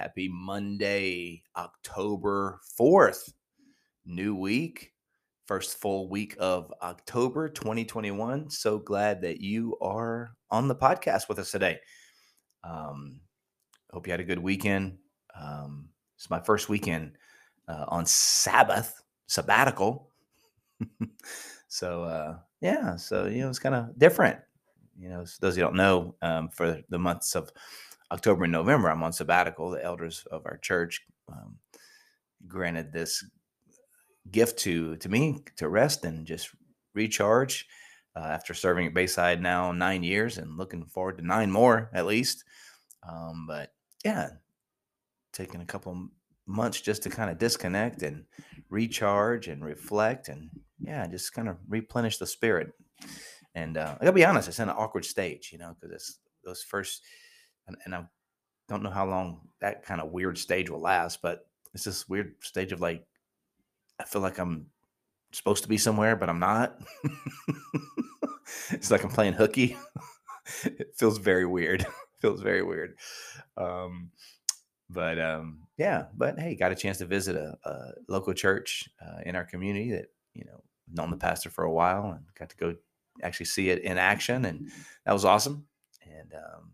Happy Monday, October 4th. New week, first full week of October 2021. So glad that you are on the podcast with us today. Um, hope you had a good weekend. Um, it's my first weekend uh, on Sabbath, sabbatical. so, uh, yeah, so, you know, it's kind of different. You know, those you don't know, um, for the months of October and November, I'm on sabbatical. The elders of our church um, granted this gift to to me to rest and just recharge uh, after serving at Bayside now nine years and looking forward to nine more at least. Um, but yeah, taking a couple months just to kind of disconnect and recharge and reflect and yeah, just kind of replenish the spirit. And uh, I gotta be honest, it's in an awkward stage, you know, because it's those first and, and I don't know how long that kind of weird stage will last, but it's this weird stage of like, I feel like I'm supposed to be somewhere, but I'm not. it's like I'm playing hooky. it feels very weird. feels very weird. Um, but um, yeah, but hey, got a chance to visit a, a local church uh, in our community that you know known the pastor for a while and got to go actually see it in action, and that was awesome. And um,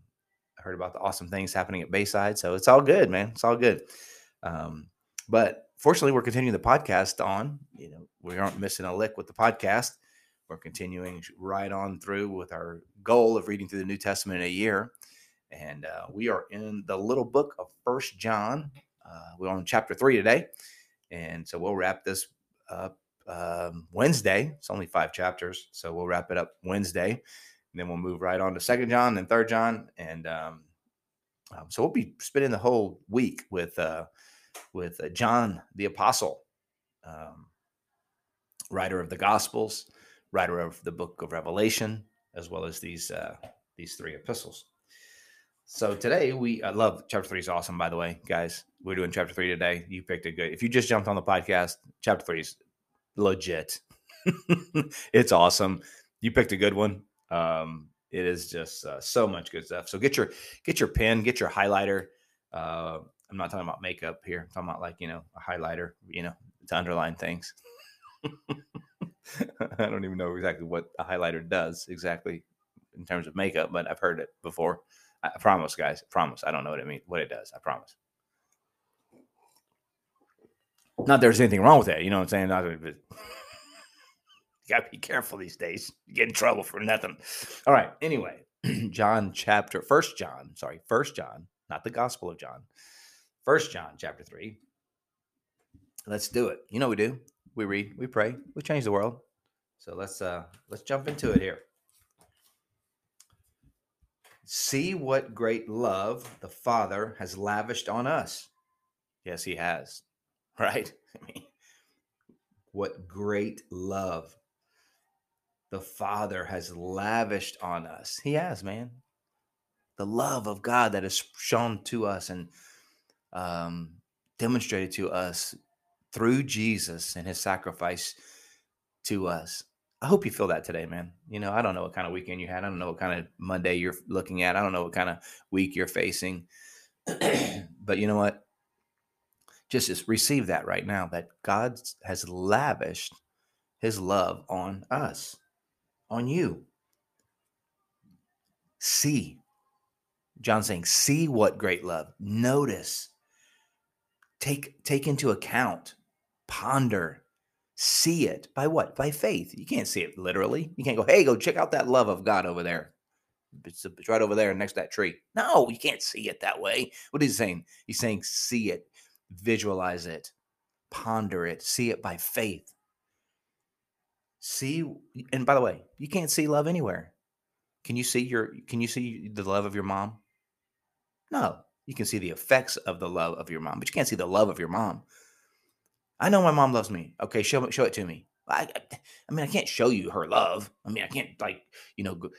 heard about the awesome things happening at Bayside. So it's all good, man. It's all good. Um, but fortunately, we're continuing the podcast on. You know, we aren't missing a lick with the podcast. We're continuing right on through with our goal of reading through the New Testament in a year. And uh, we are in the little book of First John. Uh, we're on chapter three today. And so we'll wrap this up um, Wednesday. It's only five chapters. So we'll wrap it up Wednesday and then we'll move right on to Second John and Third John, and um, um, so we'll be spending the whole week with uh, with uh, John the Apostle, um, writer of the Gospels, writer of the Book of Revelation, as well as these uh, these three epistles. So today we I love chapter three is awesome by the way, guys. We're doing chapter three today. You picked a good. If you just jumped on the podcast, chapter three is legit. it's awesome. You picked a good one. Um, it is just uh, so much good stuff. So get your get your pen, get your highlighter. Uh, I'm not talking about makeup here. I'm talking about like you know a highlighter, you know, to underline things. I don't even know exactly what a highlighter does exactly in terms of makeup, but I've heard it before. I promise, guys. I promise. I don't know what it means, what it does. I promise. Not there's anything wrong with that. You know what I'm saying? Not, you got to be careful these days. You get in trouble for nothing. All right. Anyway, John chapter, First John, sorry, First John, not the Gospel of John. First John chapter three. Let's do it. You know we do. We read, we pray, we change the world. So let's uh let's jump into it here. See what great love the Father has lavished on us. Yes, he has. Right? I mean, what great love the Father has lavished on us. He has, man. The love of God that is shown to us and um, demonstrated to us through Jesus and his sacrifice to us. I hope you feel that today, man. You know, I don't know what kind of weekend you had. I don't know what kind of Monday you're looking at. I don't know what kind of week you're facing. but you know what? Just, just receive that right now that God has lavished his love on us on you. See. John saying, see what great love. Notice. Take take into account. Ponder. See it. By what? By faith. You can't see it literally. You can't go, hey, go check out that love of God over there. It's, it's right over there next to that tree. No, you can't see it that way. What is he saying? He's saying, see it, visualize it, ponder it, see it by faith see and by the way you can't see love anywhere can you see your can you see the love of your mom no You can see the effects of the love of your mom, but you can't see the love of your mom. I know my mom loves me. Okay, show show it to me. I, I mean, I can't show you her love. I mean, I can't like you know g-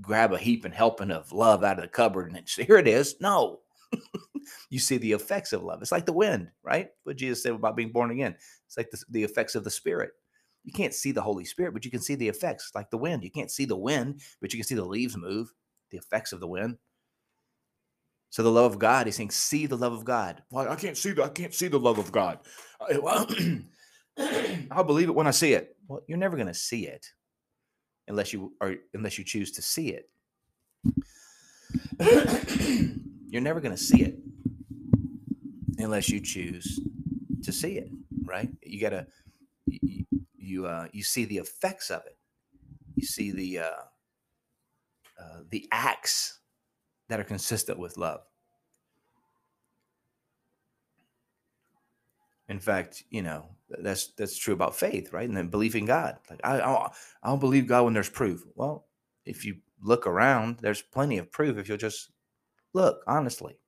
grab a heap and helping of love out of the cupboard and say, here it is. No, you see the effects of love. It's like the wind, right? What Jesus said about being born again. It's like the, the effects of the Spirit. You can't see the Holy Spirit, but you can see the effects, like the wind. You can't see the wind, but you can see the leaves move, the effects of the wind. So the love of God, he's saying, see the love of God. Well, I can't see the, I can't see the love of God. Well, I'll believe it when I see it. Well, you're never going to see it unless you are unless you choose to see it. you're never going to see it unless you choose to see it, right? You got to you you, uh, you see the effects of it. You see the uh, uh, the acts that are consistent with love. In fact, you know that's that's true about faith, right? And then belief in God. Like I, I'll, I'll believe God when there's proof. Well, if you look around, there's plenty of proof if you'll just look honestly.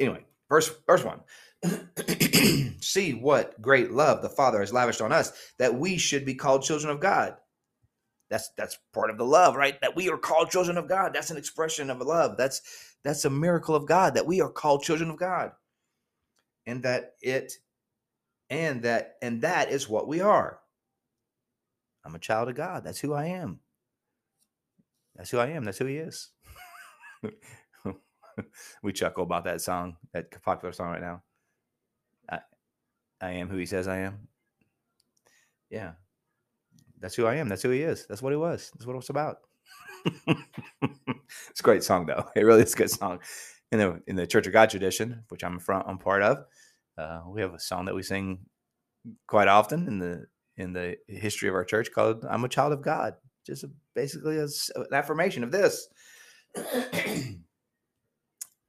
Anyway, verse verse one. See what great love the Father has lavished on us that we should be called children of God. That's that's part of the love, right? That we are called children of God. That's an expression of love. That's that's a miracle of God that we are called children of God. And that it and that and that is what we are. I'm a child of God. That's who I am. That's who I am. That's who he is. we chuckle about that song, that popular song right now. I, am who he says I am. Yeah. That's who I am. That's who he is. That's what he was. That's what it was about. it's a great song though. It really is a good song. In the in the Church of God tradition, which I'm front I'm part of, uh, we have a song that we sing quite often in the in the history of our church called "I'm a Child of God." Just a, basically a, an affirmation of this.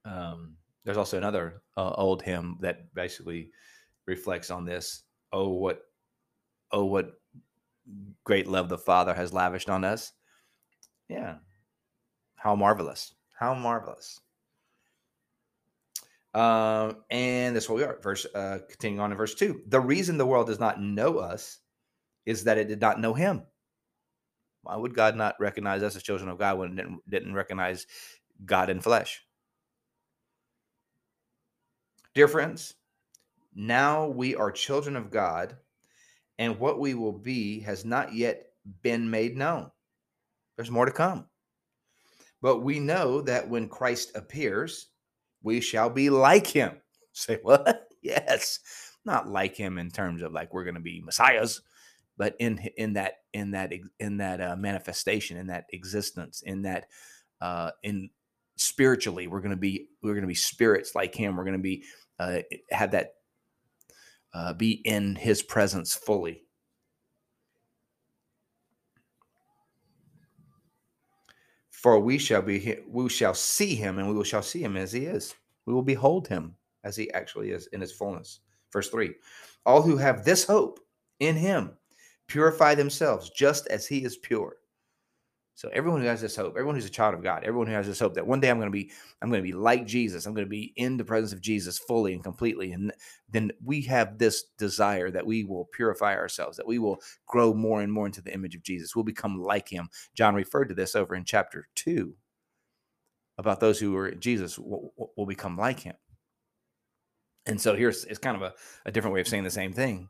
um, there's also another uh, old hymn that basically reflects on this. Oh, what, oh, what great love the Father has lavished on us. Yeah, how marvelous! How marvelous! Um, and that's what we are. Verse, uh, continuing on in verse two. The reason the world does not know us is that it did not know Him. Why would God not recognize us as children of God when it didn't, didn't recognize God in flesh? Dear friends, now we are children of God, and what we will be has not yet been made known. There's more to come. But we know that when Christ appears, we shall be like him. Say what? Yes. Not like him in terms of like we're going to be messiahs, but in in that in that in that uh, manifestation, in that existence, in that uh in spiritually we're going to be we're going to be spirits like him. We're going to be uh have that uh be in his presence fully. For we shall be, we shall see him, and we shall see him as he is. We will behold him as he actually is in his fullness. Verse three: All who have this hope in him purify themselves, just as he is pure. So everyone who has this hope, everyone who's a child of God, everyone who has this hope that one day I'm going to be, I'm going to be like Jesus. I'm going to be in the presence of Jesus fully and completely. And then we have this desire that we will purify ourselves, that we will grow more and more into the image of Jesus. We'll become like him. John referred to this over in chapter two about those who are Jesus will, will become like him. And so here's it's kind of a, a different way of saying the same thing.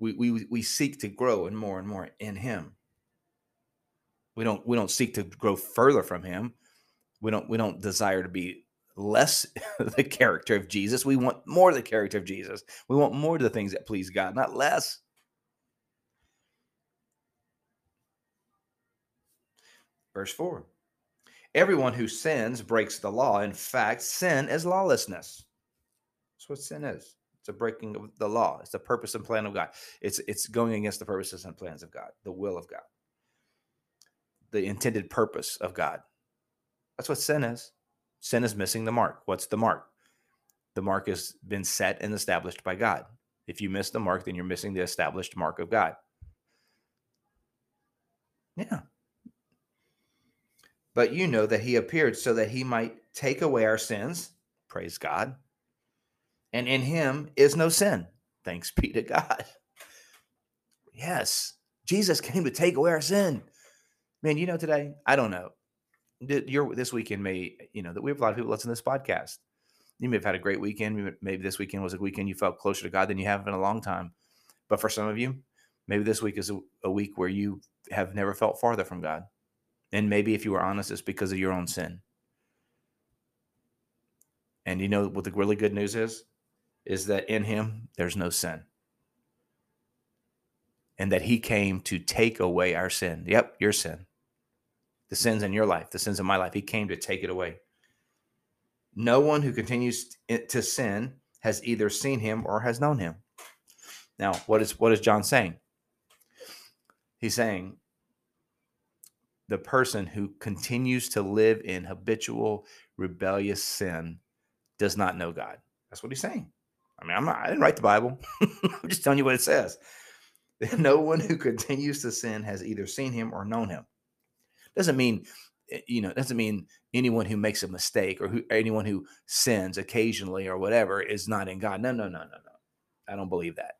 We, we we seek to grow and more and more in him we don't we don't seek to grow further from him. We don't we don't desire to be less the character of Jesus. We want more the character of Jesus. We want more of the things that please God, not less. Verse 4. Everyone who sins breaks the law. In fact, sin is lawlessness. That's what sin is. It's a breaking of the law. It's the purpose and plan of God. It's it's going against the purposes and plans of God, the will of God the intended purpose of God. That's what sin is. Sin is missing the mark. What's the mark? The mark has been set and established by God. If you miss the mark, then you're missing the established mark of God. Yeah. But you know that he appeared so that he might take away our sins, Praise God. And in him is no sin. Thanks be to God. Yes, Jesus came to take away our sin. Man, you know, today, I don't know. Your this weekend may, you know, that we have a lot of people listening to this podcast. You may have had a great weekend. Maybe this weekend was a weekend you felt closer to God than you have in a long time. But for some of you, maybe this week is a, a week where you have never felt farther from God. And maybe if you were honest, it's because of your own sin. And you know what the really good news is? Is that in him, there's no sin. And that he came to take away our sin. Yep, your sin. The sins in your life, the sins in my life. He came to take it away. No one who continues to sin has either seen him or has known him. Now, what is what is John saying? He's saying the person who continues to live in habitual rebellious sin does not know God. That's what he's saying. I mean, I'm not, I didn't write the Bible. I'm just telling you what it says. No one who continues to sin has either seen him or known him. Doesn't mean, eh, you know, doesn't mean anyone who makes a mistake or who, anyone who sins occasionally or whatever is not in God. No, no, no, no, no. I don't believe that.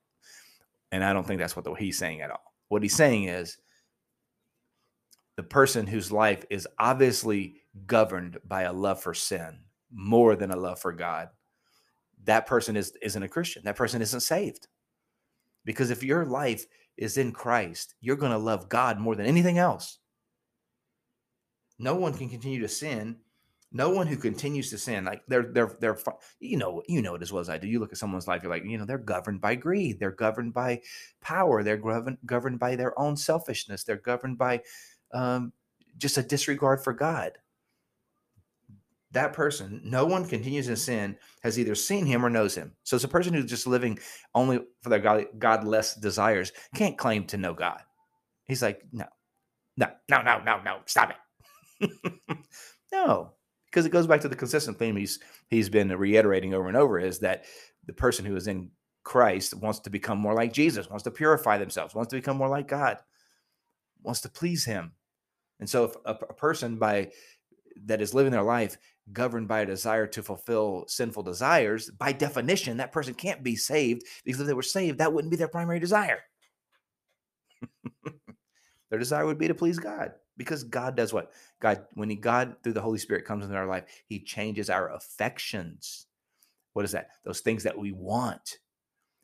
And I don't think that's what the, he's saying at all. What he's saying is the person whose life is obviously governed by a love for sin more than a love for God, that person is isn't a Christian. That person isn't saved. Because if your life is in Christ, you're going to love God more than anything else. No one can continue to sin. No one who continues to sin, like they're they're they're you know you know it as well as I do. You look at someone's life, you're like you know they're governed by greed, they're governed by power, they're governed governed by their own selfishness, they're governed by um, just a disregard for God that person, no one continues in sin, has either seen him or knows him. So it's a person who's just living only for their God, godless desires, can't claim to know God. He's like, no, no, no, no, no, no, stop it. no, because it goes back to the consistent theme he's he's been reiterating over and over is that the person who is in Christ wants to become more like Jesus, wants to purify themselves, wants to become more like God, wants to please him. And so if a, a person by that is living their life governed by a desire to fulfill sinful desires, by definition, that person can't be saved because if they were saved, that wouldn't be their primary desire. their desire would be to please God because God does what? God, when he, God through the Holy Spirit comes into our life, he changes our affections. What is that? Those things that we want.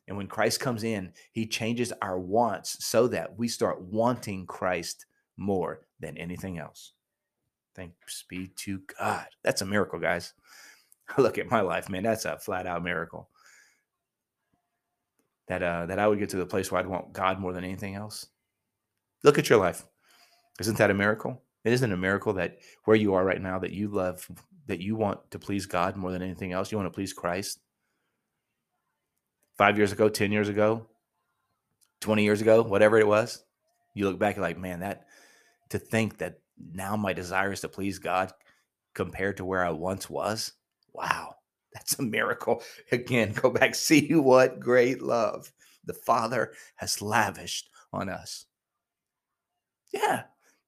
And when Christ comes in, he changes our wants so that we start wanting Christ more than anything else. Thanks be to God. That's a miracle, guys. Look at my life, man. That's a flat out miracle. That uh, that I would get to the place where I'd want God more than anything else. Look at your life. Isn't that a miracle? It isn't a miracle that where you are right now that you love that you want to please God more than anything else. You want to please Christ. Five years ago, ten years ago, twenty years ago, whatever it was, you look back, you're like, man, that to think that now my desire is to please God compared to where I once was. Wow, that's a miracle. Again, go back, see what great love the Father has lavished on us. Yeah,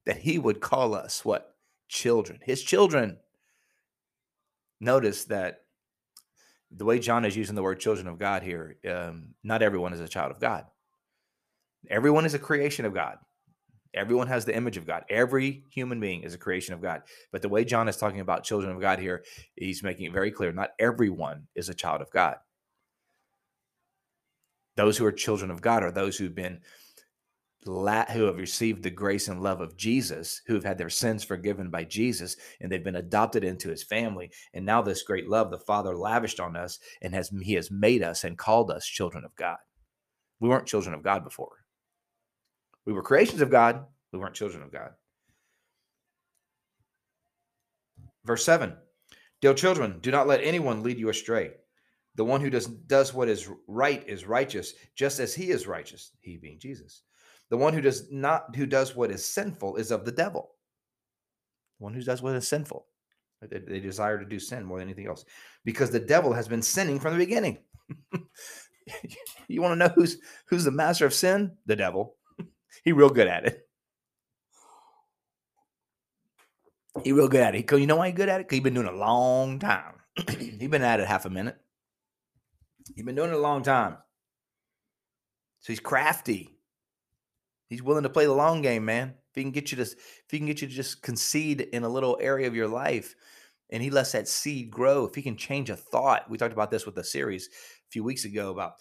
that He would call us what? Children, His children. Notice that the way John is using the word children of God here, um, not everyone is a child of God. Everyone is a creation of God. Everyone has the image of God. Every human being is a creation of God. But the way John is talking about children of God here, he's making it very clear not everyone is a child of God. Those who are children of God are those who've been who have received the grace and love of Jesus, who have had their sins forgiven by Jesus, and they've been adopted into his family. And now this great love the Father lavished on us and has he has made us and called us children of God. We weren't children of God before. We were creations of God, we weren't children of God. Verse 7 Dear children, do not let anyone lead you astray. The one who does, does what is right is righteous, just as he is righteous, he being Jesus. The one who does not who does what is sinful is of the devil. The one who does what is sinful. They, they desire to do sin more than anything else. Because the devil has been sinning from the beginning. you want to know who's who's the master of sin? The devil. he real good at it. He real good at it. You know why he good at it? Because he been doing it a long time. He's been at it half a minute. He's been doing it a long time. So he's crafty. He's willing to play the long game, man. If he can get you to, if he can get you to just concede in a little area of your life, and he lets that seed grow. If he can change a thought, we talked about this with the series a few weeks ago about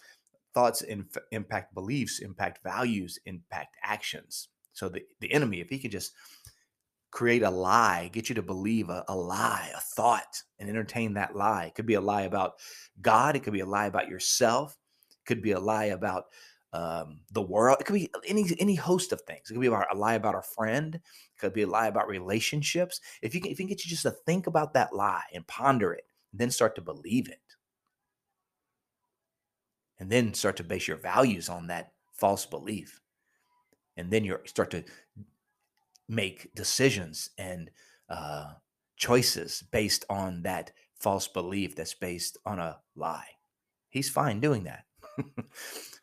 thoughts inf- impact beliefs, impact values, impact actions. So the the enemy, if he can just create a lie, get you to believe a, a lie, a thought, and entertain that lie. It could be a lie about God. It could be a lie about yourself. It could be a lie about um, the world. It could be any any host of things. It could be about a lie about a friend. It could be a lie about relationships. If you can, if you can get you just to think about that lie and ponder it, and then start to believe it, and then start to base your values on that false belief, and then you start to make decisions and uh, choices based on that false belief that's based on a lie. He's fine doing that.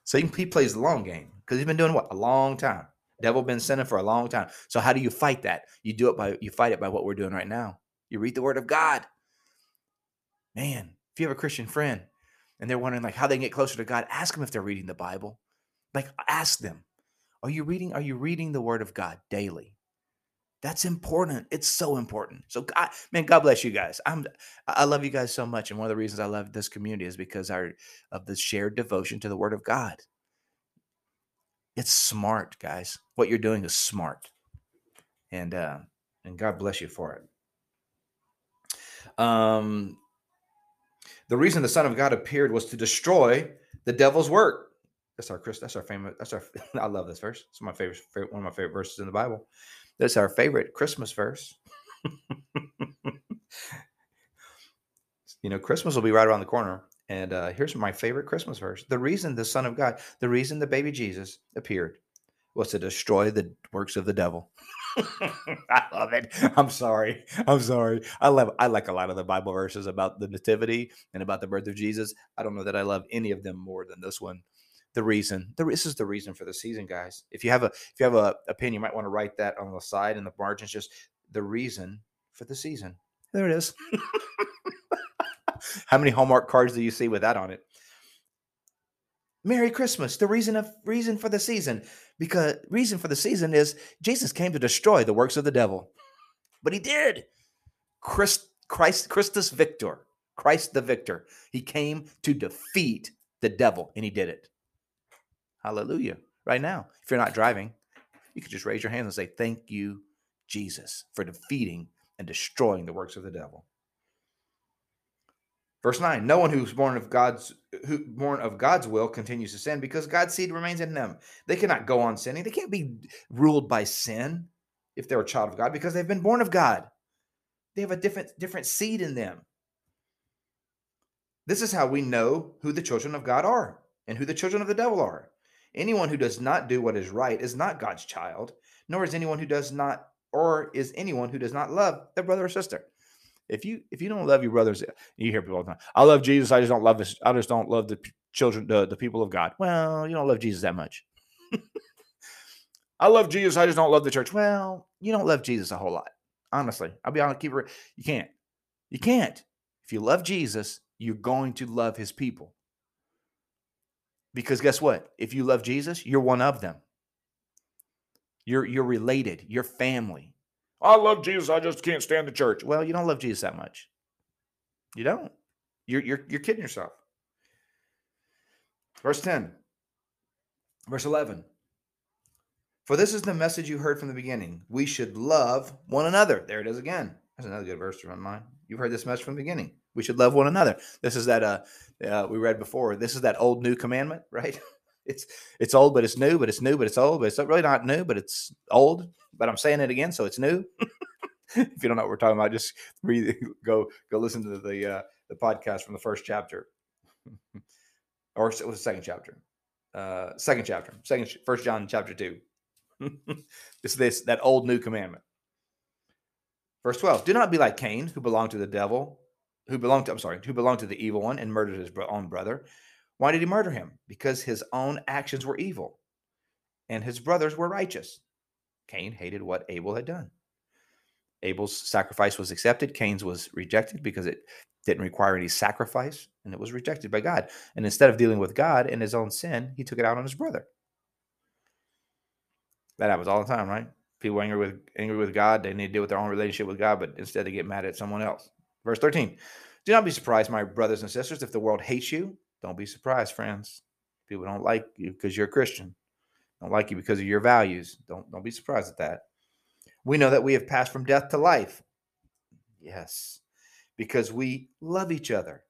So he, he plays the long game because he's been doing what a long time. Devil been sinning for a long time. So how do you fight that? You do it by you fight it by what we're doing right now. You read the Word of God. Man, if you have a Christian friend and they're wondering like how they can get closer to God, ask them if they're reading the Bible. Like ask them, are you reading? Are you reading the Word of God daily? That's important. It's so important. So, God, man, God bless you guys. I'm, I love you guys so much, and one of the reasons I love this community is because our of the shared devotion to the Word of God. It's smart, guys. What you're doing is smart, and uh, and God bless you for it. Um, the reason the Son of God appeared was to destroy the devil's work. That's our Chris. That's our famous. That's our. I love this verse. It's my favorite. One of my favorite verses in the Bible. That's our favorite Christmas verse. you know, Christmas will be right around the corner. And uh, here's my favorite Christmas verse. The reason the Son of God, the reason the baby Jesus appeared was to destroy the works of the devil. I love it. I'm sorry. I'm sorry. I love I like a lot of the Bible verses about the nativity and about the birth of Jesus. I don't know that I love any of them more than this one the reason. The, this is the reason for the season, guys. If you have a if you have a opinion, you might want to write that on the side in the margins. Just the reason for the season. There it is. How many Hallmark cards do you see with that on it? Merry Christmas. The reason of reason for the season, because reason for the season is Jesus came to destroy the works of the devil, but he did. Christ, Christ, Christus Victor, Christ the Victor. He came to defeat the devil, and he did it. Hallelujah. Right now, if you're not driving, you could just raise your hands and say, Thank you, Jesus, for defeating and destroying the works of the devil. Verse 9, no one who's born of God's who born of God's will continues to sin because God's seed remains in them. They cannot go on sinning. They can't be ruled by sin if they're a child of God because they've been born of God. They have a different different seed in them. This is how we know who the children of God are and who the children of the devil are. Anyone who does not do what is right is not God's child, nor is anyone who does not, or is anyone who does not love their brother or sister. If you if you don't love your brothers, you hear people all the time. I love Jesus. I just don't love this. I just don't love the children, the, the people of God. Well, you don't love Jesus that much. I love Jesus. I just don't love the church. Well, you don't love Jesus a whole lot. Honestly, I'll be honest. Keep it. You can't. You can't. If you love Jesus, you're going to love His people. Because guess what? If you love Jesus, you're one of them. You're you're related. You're family. I love Jesus. I just can't stand the church. Well, you don't love Jesus that much. You don't. You're you're you're kidding yourself. Verse 10. Verse 11. For this is the message you heard from the beginning. We should love one another. There it is again. That's another good verse to run mine. You've heard this message from the beginning. We should love one another. This is that uh, uh we read before. This is that old new commandment, right? it's it's old, but it's new, but it's new, but it's old, but it's really not new, but it's old. But I'm saying it again, so it's new. if you don't know what we're talking about, just read, go go listen to the uh, the podcast from the first chapter, or it was the second chapter, uh, second chapter, second First John chapter two. it's this that old new commandment. Verse 12, do not be like Cain, who belonged to the devil, who belonged to, I'm sorry, who belonged to the evil one and murdered his own brother. Why did he murder him? Because his own actions were evil and his brothers were righteous. Cain hated what Abel had done. Abel's sacrifice was accepted, Cain's was rejected because it didn't require any sacrifice and it was rejected by God. And instead of dealing with God and his own sin, he took it out on his brother. That happens all the time, right? People angry with angry with God, they need to deal with their own relationship with God, but instead they get mad at someone else. Verse 13. Do not be surprised, my brothers and sisters, if the world hates you. Don't be surprised, friends. People don't like you because you're a Christian. Don't like you because of your values. Don't don't be surprised at that. We know that we have passed from death to life. Yes, because we love each other.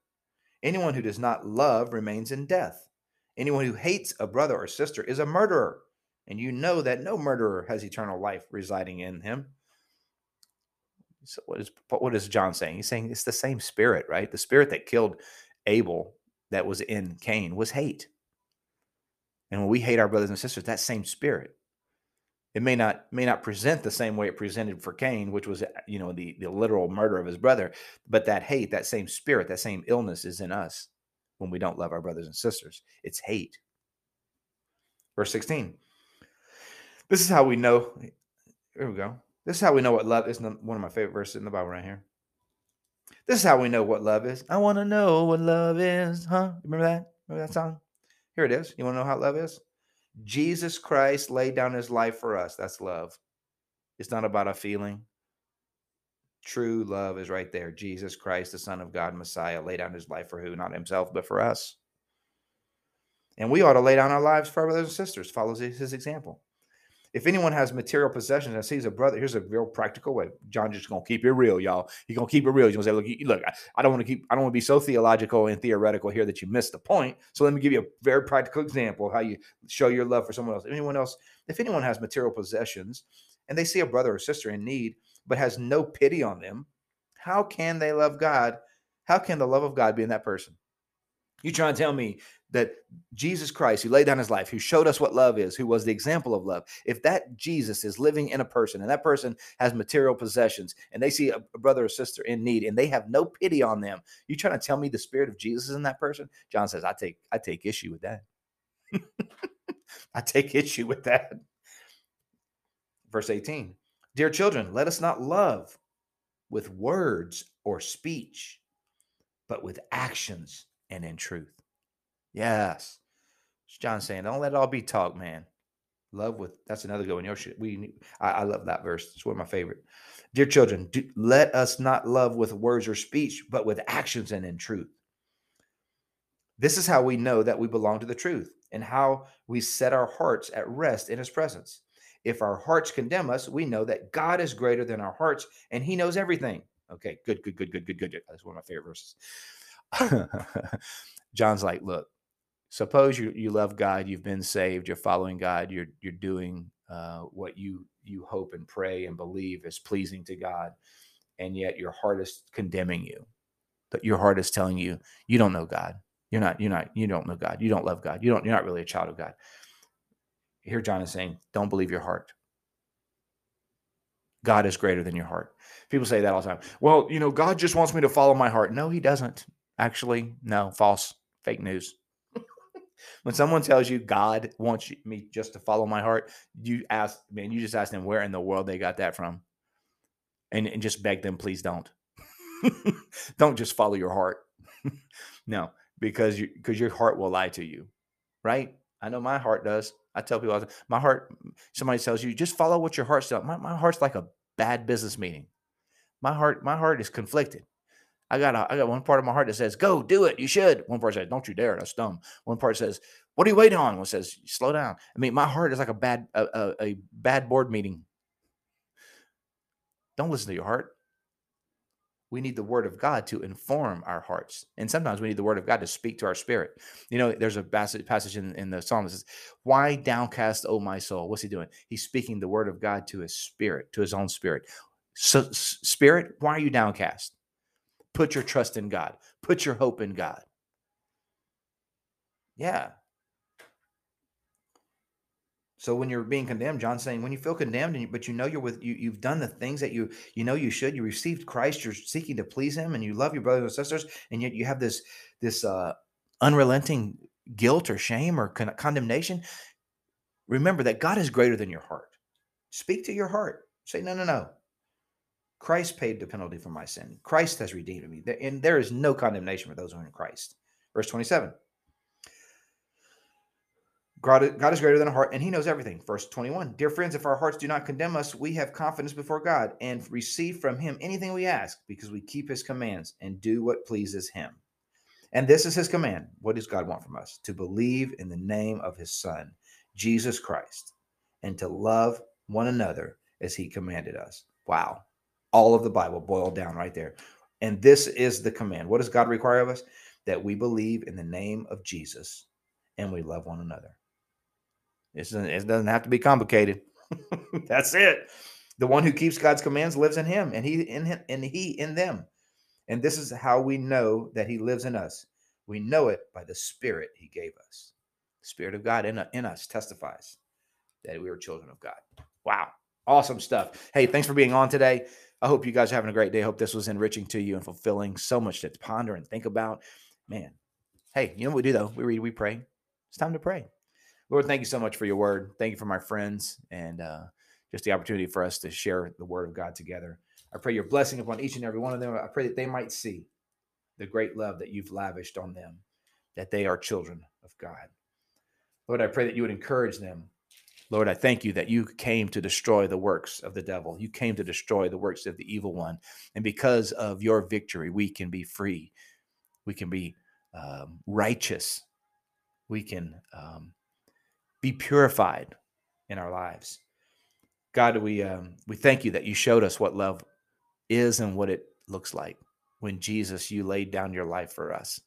Anyone who does not love remains in death. Anyone who hates a brother or sister is a murderer, and you know that no murderer has eternal life residing in him. So what is what is John saying? He's saying it's the same spirit, right? The spirit that killed Abel that was in Cain was hate. And when we hate our brothers and sisters, that same spirit it may not may not present the same way it presented for Cain, which was you know the the literal murder of his brother, but that hate, that same spirit, that same illness is in us when we don't love our brothers and sisters. It's hate. Verse 16. This is how we know. Here we go. This is how we know what love is. One of my favorite verses in the Bible right here. This is how we know what love is. I want to know what love is. Huh? Remember that? Remember that song? Here it is. You want to know how love is? Jesus Christ laid down his life for us. That's love. It's not about a feeling. True love is right there. Jesus Christ, the Son of God, Messiah, laid down his life for who? Not himself, but for us. And we ought to lay down our lives for our brothers and sisters, follows his example. If anyone has material possessions and sees a brother, here's a real practical way. John just gonna keep it real, y'all. He's gonna keep it real. He's gonna say, look, look, I don't want to keep, I don't want to be so theological and theoretical here that you miss the point. So let me give you a very practical example of how you show your love for someone else. Anyone else, if anyone has material possessions and they see a brother or sister in need, but has no pity on them, how can they love God? How can the love of God be in that person? You trying to tell me that Jesus Christ, who laid down his life, who showed us what love is, who was the example of love, if that Jesus is living in a person and that person has material possessions and they see a, brother or sister in need and they have no pity on them, you trying to tell me the spirit of Jesus is in that person? John says, I take I take issue with that. I take issue with that. Verse 18. Dear children, let us not love with words or speech, but with actions and in truth. Yes. John saying, don't let it all be talk, man. Love with that's another good one. Your shit. We I, I, love that verse. It's one of my favorite. Dear children, do, let us not love with words or speech, but with actions and in truth. This is how we know that we belong to the truth and how we set our hearts at rest in his presence. If our hearts condemn us, we know that God is greater than our hearts and he knows everything. Okay, good, good, good, good, good, good. That's one of my favorite verses. John's like, look, suppose you you love God, you've been saved, you're following God, you're you're doing uh, what you you hope and pray and believe is pleasing to God, and yet your heart is condemning you. But your heart is telling you you don't know God. You're not. You're not. You don't know God. You don't love God. You don't. You're not really a child of God. Here, John is saying, don't believe your heart. God is greater than your heart. People say that all the time. Well, you know, God just wants me to follow my heart. No, He doesn't. Actually, no, false, fake news. When someone tells you God wants me just to follow my heart, you ask, man, you just ask them where in the world they got that from, and, and just beg them, please don't, don't just follow your heart. no, because you because your heart will lie to you, right? I know my heart does. I tell people, my heart. Somebody tells you, just follow what your heart's telling. My, my heart's like a bad business meeting. My heart, my heart is conflicted. I got a, I got one part of my heart that says, "Go, do it. You should." One part says, "Don't you dare. That's dumb." One part says, "What are you waiting on?" One says, "Slow down." I mean, my heart is like a bad a, a, a bad board meeting. Don't listen to your heart. We need the word of God to inform our hearts. And sometimes we need the word of God to speak to our spirit. You know, there's a passage, in, in the psalm that says, Why downcast, O my soul? What's he doing? He's speaking the word of God to his spirit, to his own spirit. So, spirit, why are you downcast? Put your trust in God. Put your hope in God. Yeah. So when you're being condemned, John's saying, when you feel condemned, and you, but you know you're with you, you've done the things that you you know you should. You received Christ. You're seeking to please Him, and you love your brothers and sisters, and yet you have this this uh, unrelenting guilt or shame or con- condemnation. Remember that God is greater than your heart. Speak to your heart. Say, no, no, no. Christ paid the penalty for my sin. Christ has redeemed me. And there is no condemnation for those who are in Christ. Verse 27. God, is greater than a heart, and He knows everything. Verse 21. Dear friends, if our hearts do not condemn us, we have confidence before God and receive from Him anything we ask because we keep His commands and do what pleases Him. And this is His command. What does God want from us? To believe in the name of His Son, Jesus Christ, and to love one another as He commanded us. Wow. All of the Bible boiled down right there. And this is the command. What does God require of us? That we believe in the name of Jesus and we love one another. Doesn't, it doesn't have to be complicated. That's it. The one who keeps God's commands lives in him, and he in him, and he in them. And this is how we know that he lives in us. We know it by the Spirit he gave us. The Spirit of God in, in us testifies that we are children of God. Wow. Awesome stuff. Hey, thanks for being on today. I hope you guys are having a great day. I hope this was enriching to you and fulfilling. So much to ponder and think about. Man, hey, you know what we do though? We read, we pray. It's time to pray. Lord, thank you so much for your word. Thank you for my friends and uh, just the opportunity for us to share the word of God together. I pray your blessing upon each and every one of them. I pray that they might see the great love that you've lavished on them, that they are children of God. Lord, I pray that you would encourage them. Lord, I thank you that you came to destroy the works of the devil. You came to destroy the works of the evil one. And because of your victory, we can be free. We can be um, righteous. We can um, be purified in our lives. God, we um, we thank you that you showed us what love is and what it looks like when Jesus, you laid down your life for us.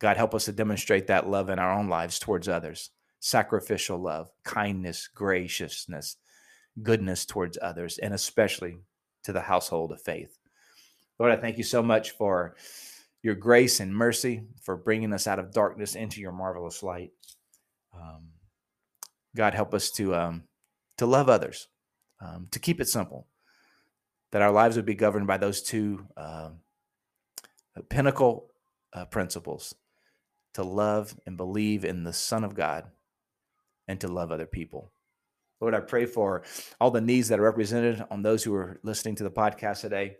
God, help us to demonstrate that love in our own lives towards others sacrificial love, kindness, graciousness, goodness towards others, and especially to the household of faith. Lord, I thank you so much for your grace and mercy, for bringing us out of darkness into your marvelous light. Um, God, help us to um, to love others, um, to keep it simple, that our lives would be governed by those two uh, pinnacle uh, principles: to love and believe in the Son of God, and to love other people. Lord, I pray for all the needs that are represented on those who are listening to the podcast today,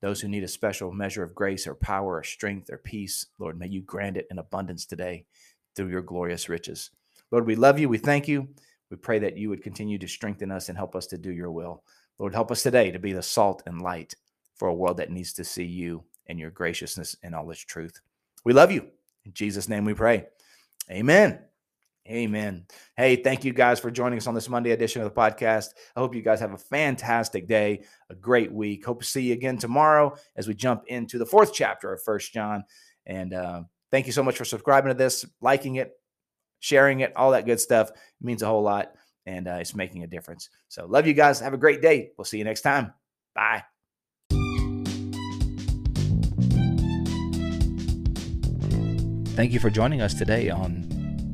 those who need a special measure of grace or power or strength or peace. Lord, may you grant it in abundance today through your glorious riches. Lord, we love you. We thank you. We pray that you would continue to strengthen us and help us to do your will. Lord, help us today to be the salt and light for a world that needs to see you and your graciousness and all its truth. We love you. In Jesus' name we pray. Amen. Amen. Hey, thank you guys for joining us on this Monday edition of the podcast. I hope you guys have a fantastic day, a great week. Hope to see you again tomorrow as we jump into the fourth chapter of First John. And uh, thank you so much for subscribing to this, liking it, sharing it, all that good stuff. It means a whole lot and uh, it's making a difference. So, love you guys. Have a great day. We'll see you next time. Bye. Thank you for joining us today on